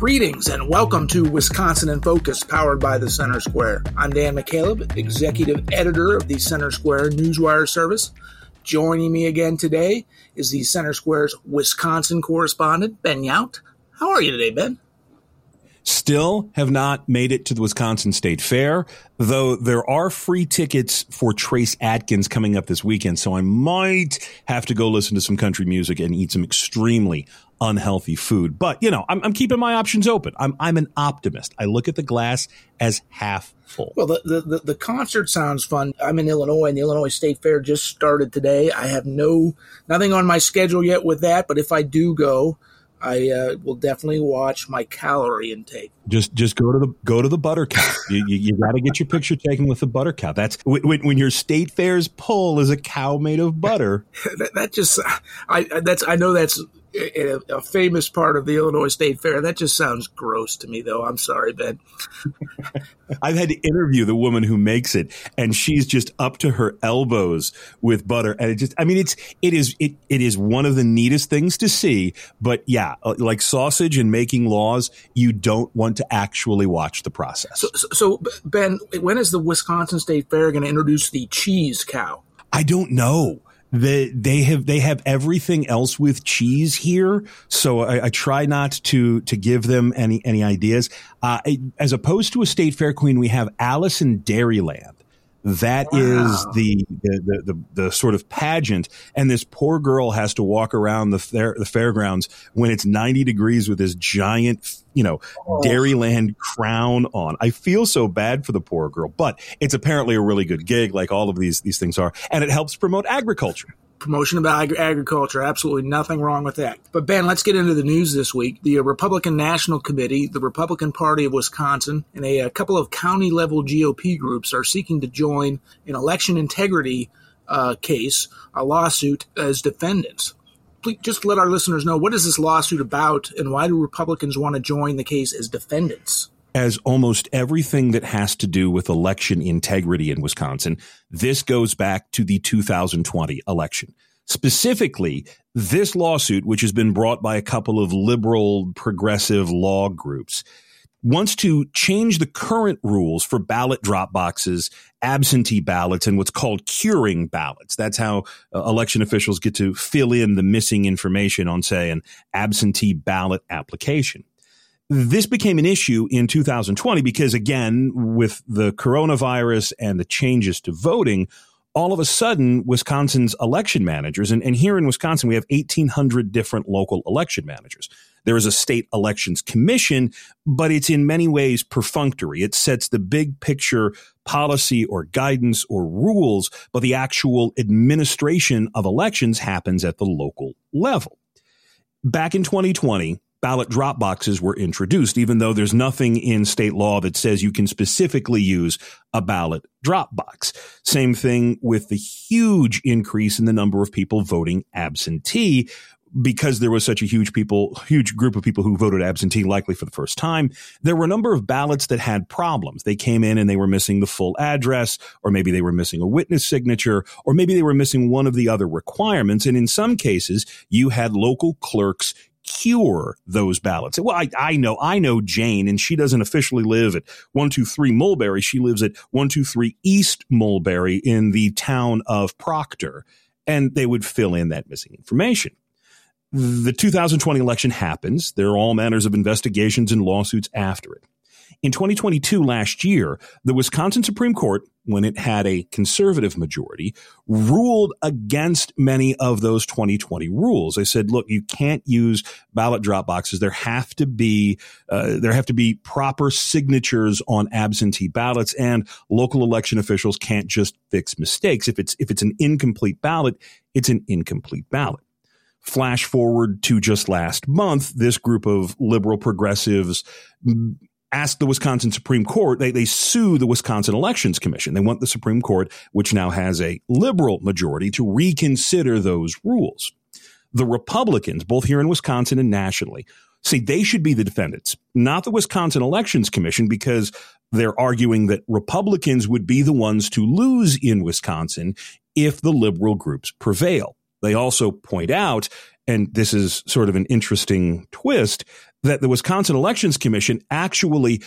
Greetings and welcome to Wisconsin in Focus, powered by the Center Square. I'm Dan McCaleb, executive editor of the Center Square Newswire service. Joining me again today is the Center Square's Wisconsin correspondent, Ben Yount. How are you today, Ben? Still have not made it to the Wisconsin State Fair, though there are free tickets for Trace Adkins coming up this weekend. So I might have to go listen to some country music and eat some extremely unhealthy food. But you know, I'm, I'm, keeping my options open. I'm I'm an optimist. I look at the glass as half full. Well, the, the, the concert sounds fun. I'm in Illinois, and the Illinois State Fair just started today. I have no nothing on my schedule yet with that, but if I do go, I uh, will definitely watch my calorie intake. Just just go to the go to the butter cow. you, you, you got to get your picture taken with the butter cow. That's when, when your state fair's pull is a cow made of butter. that, that, just I that's I know that's a, a, famous part of the Illinois State Fair. That just sounds gross to me, though. I'm sorry, Ben. I've had to interview the woman who makes it, and she's just up to her elbows with butter, and it just, I mean, it's, it is, it, it is one of the neatest things to see. But yeah, uh, like sausage and making laws, you don't want to actually watch the process. So, so, so Ben, when is the Wisconsin State Fair going to introduce the cheese cow? I don't know the, they have they have everything else with cheese here, so I, I try not to to give them any any ideas. Uh, as opposed to a state fair queen, we have Alice in Dairyland. That wow. is the the, the the, the sort of pageant, and this poor girl has to walk around the fair, the fairgrounds when it's ninety degrees with this giant, you know, oh. Dairyland crown on. I feel so bad for the poor girl, but it's apparently a really good gig, like all of these these things are, and it helps promote agriculture promotion of ag- agriculture. Absolutely nothing wrong with that. But Ben, let's get into the news this week. The Republican National Committee, the Republican Party of Wisconsin, and a, a couple of county level GOP groups are seeking to join an election integrity uh, case, a lawsuit as defendants. Please just let our listeners know what is this lawsuit about and why do Republicans want to join the case as defendants? As almost everything that has to do with election integrity in Wisconsin, this goes back to the 2020 election. Specifically, this lawsuit, which has been brought by a couple of liberal progressive law groups, wants to change the current rules for ballot drop boxes, absentee ballots, and what's called curing ballots. That's how uh, election officials get to fill in the missing information on, say, an absentee ballot application this became an issue in 2020 because again, with the coronavirus and the changes to voting, all of a sudden, Wisconsin's election managers, and, and here in Wisconsin, we have 1,800 different local election managers. There is a state elections commission, but it's in many ways perfunctory. It sets the big picture policy or guidance or rules, but the actual administration of elections happens at the local level. Back in 2020, ballot drop boxes were introduced, even though there's nothing in state law that says you can specifically use a ballot drop box. Same thing with the huge increase in the number of people voting absentee. Because there was such a huge people, huge group of people who voted absentee, likely for the first time, there were a number of ballots that had problems. They came in and they were missing the full address, or maybe they were missing a witness signature, or maybe they were missing one of the other requirements. And in some cases, you had local clerks cure those ballots. Well, I, I know, I know Jane, and she doesn't officially live at 123 Mulberry. She lives at 123 East Mulberry in the town of Proctor, and they would fill in that missing information. The 2020 election happens. There are all manners of investigations and lawsuits after it. In 2022, last year, the Wisconsin Supreme Court, when it had a conservative majority, ruled against many of those 2020 rules. They said, look, you can't use ballot drop boxes. There have to be, uh, there have to be proper signatures on absentee ballots and local election officials can't just fix mistakes. If it's, if it's an incomplete ballot, it's an incomplete ballot. Flash forward to just last month, this group of liberal progressives asked the Wisconsin Supreme Court, they, they sue the Wisconsin Elections Commission. They want the Supreme Court, which now has a liberal majority, to reconsider those rules. The Republicans, both here in Wisconsin and nationally, say they should be the defendants, not the Wisconsin Elections Commission, because they're arguing that Republicans would be the ones to lose in Wisconsin if the liberal groups prevail. They also point out and this is sort of an interesting twist, that the Wisconsin Elections Commission actually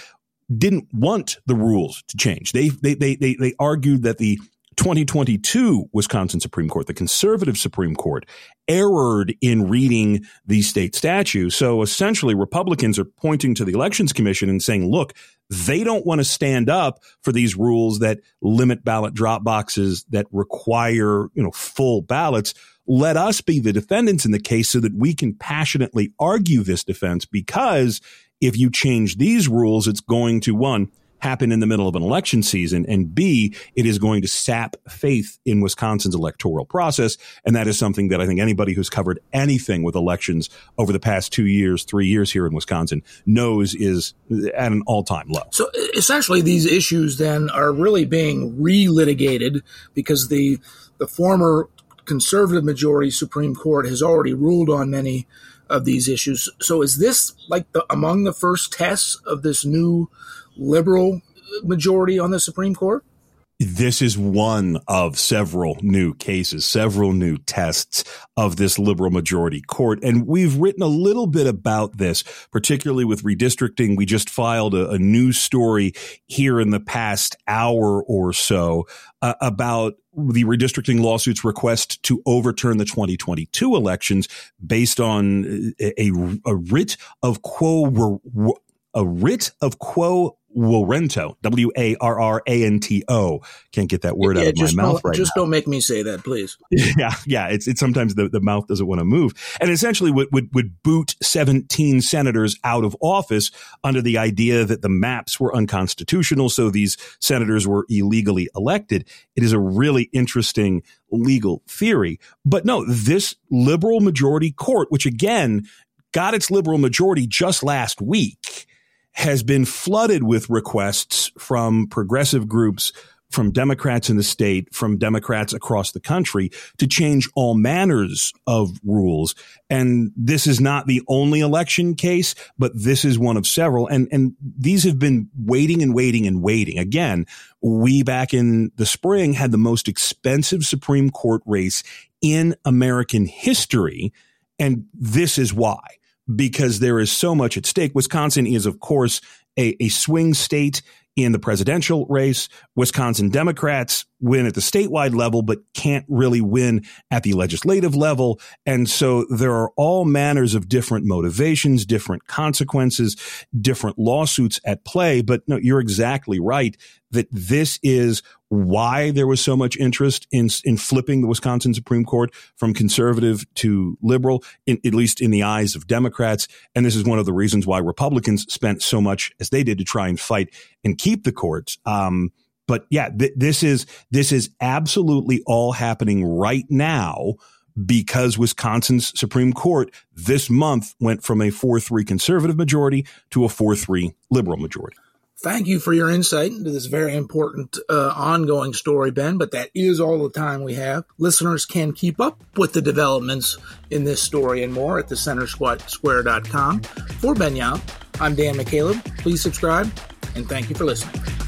didn't want the rules to change. They, they, they, they, they argued that the 2022 Wisconsin Supreme Court, the conservative Supreme Court, erred in reading the state statute. So essentially, Republicans are pointing to the Elections Commission and saying, look, they don't want to stand up for these rules that limit ballot drop boxes that require, you know, full ballots. Let us be the defendants in the case so that we can passionately argue this defense because if you change these rules, it's going to one, happen in the middle of an election season, and B, it is going to sap faith in Wisconsin's electoral process. And that is something that I think anybody who's covered anything with elections over the past two years, three years here in Wisconsin knows is at an all time low. So essentially, these issues then are really being relitigated because the the former conservative majority Supreme Court has already ruled on many of these issues. So is this like the, among the first tests of this new liberal majority on the Supreme Court? This is one of several new cases, several new tests of this liberal majority court. And we've written a little bit about this, particularly with redistricting. We just filed a, a new story here in the past hour or so uh, about the redistricting lawsuit's request to overturn the 2022 elections based on a, a, a writ of quo a writ of quo Warranto, W A R R A N T O. Can't get that word yeah, out of my mouth right Just now. don't make me say that, please. Yeah, yeah. It's it's sometimes the, the mouth doesn't want to move, and essentially would, would would boot seventeen senators out of office under the idea that the maps were unconstitutional, so these senators were illegally elected. It is a really interesting legal theory, but no, this liberal majority court, which again got its liberal majority just last week has been flooded with requests from progressive groups, from Democrats in the state, from Democrats across the country to change all manners of rules. And this is not the only election case, but this is one of several. And, and these have been waiting and waiting and waiting. Again, we back in the spring had the most expensive Supreme Court race in American history. And this is why because there is so much at stake. Wisconsin is, of course, a, a swing state in the presidential race. Wisconsin Democrats win at the statewide level, but can't really win at the legislative level. And so there are all manners of different motivations, different consequences, different lawsuits at play. But no, you're exactly right that this is why there was so much interest in in flipping the Wisconsin Supreme Court from conservative to liberal, in, at least in the eyes of Democrats. And this is one of the reasons why Republicans spent so much as they did to try and fight and keep the courts. Um, but yeah, th- this is this is absolutely all happening right now because Wisconsin's Supreme Court this month went from a 4-3 conservative majority to a 4-3 liberal majority. Thank you for your insight into this very important uh, ongoing story, Ben, but that is all the time we have. Listeners can keep up with the developments in this story and more at thecentersquare.com. For Ben Yount, I'm Dan McCaleb. Please subscribe, and thank you for listening.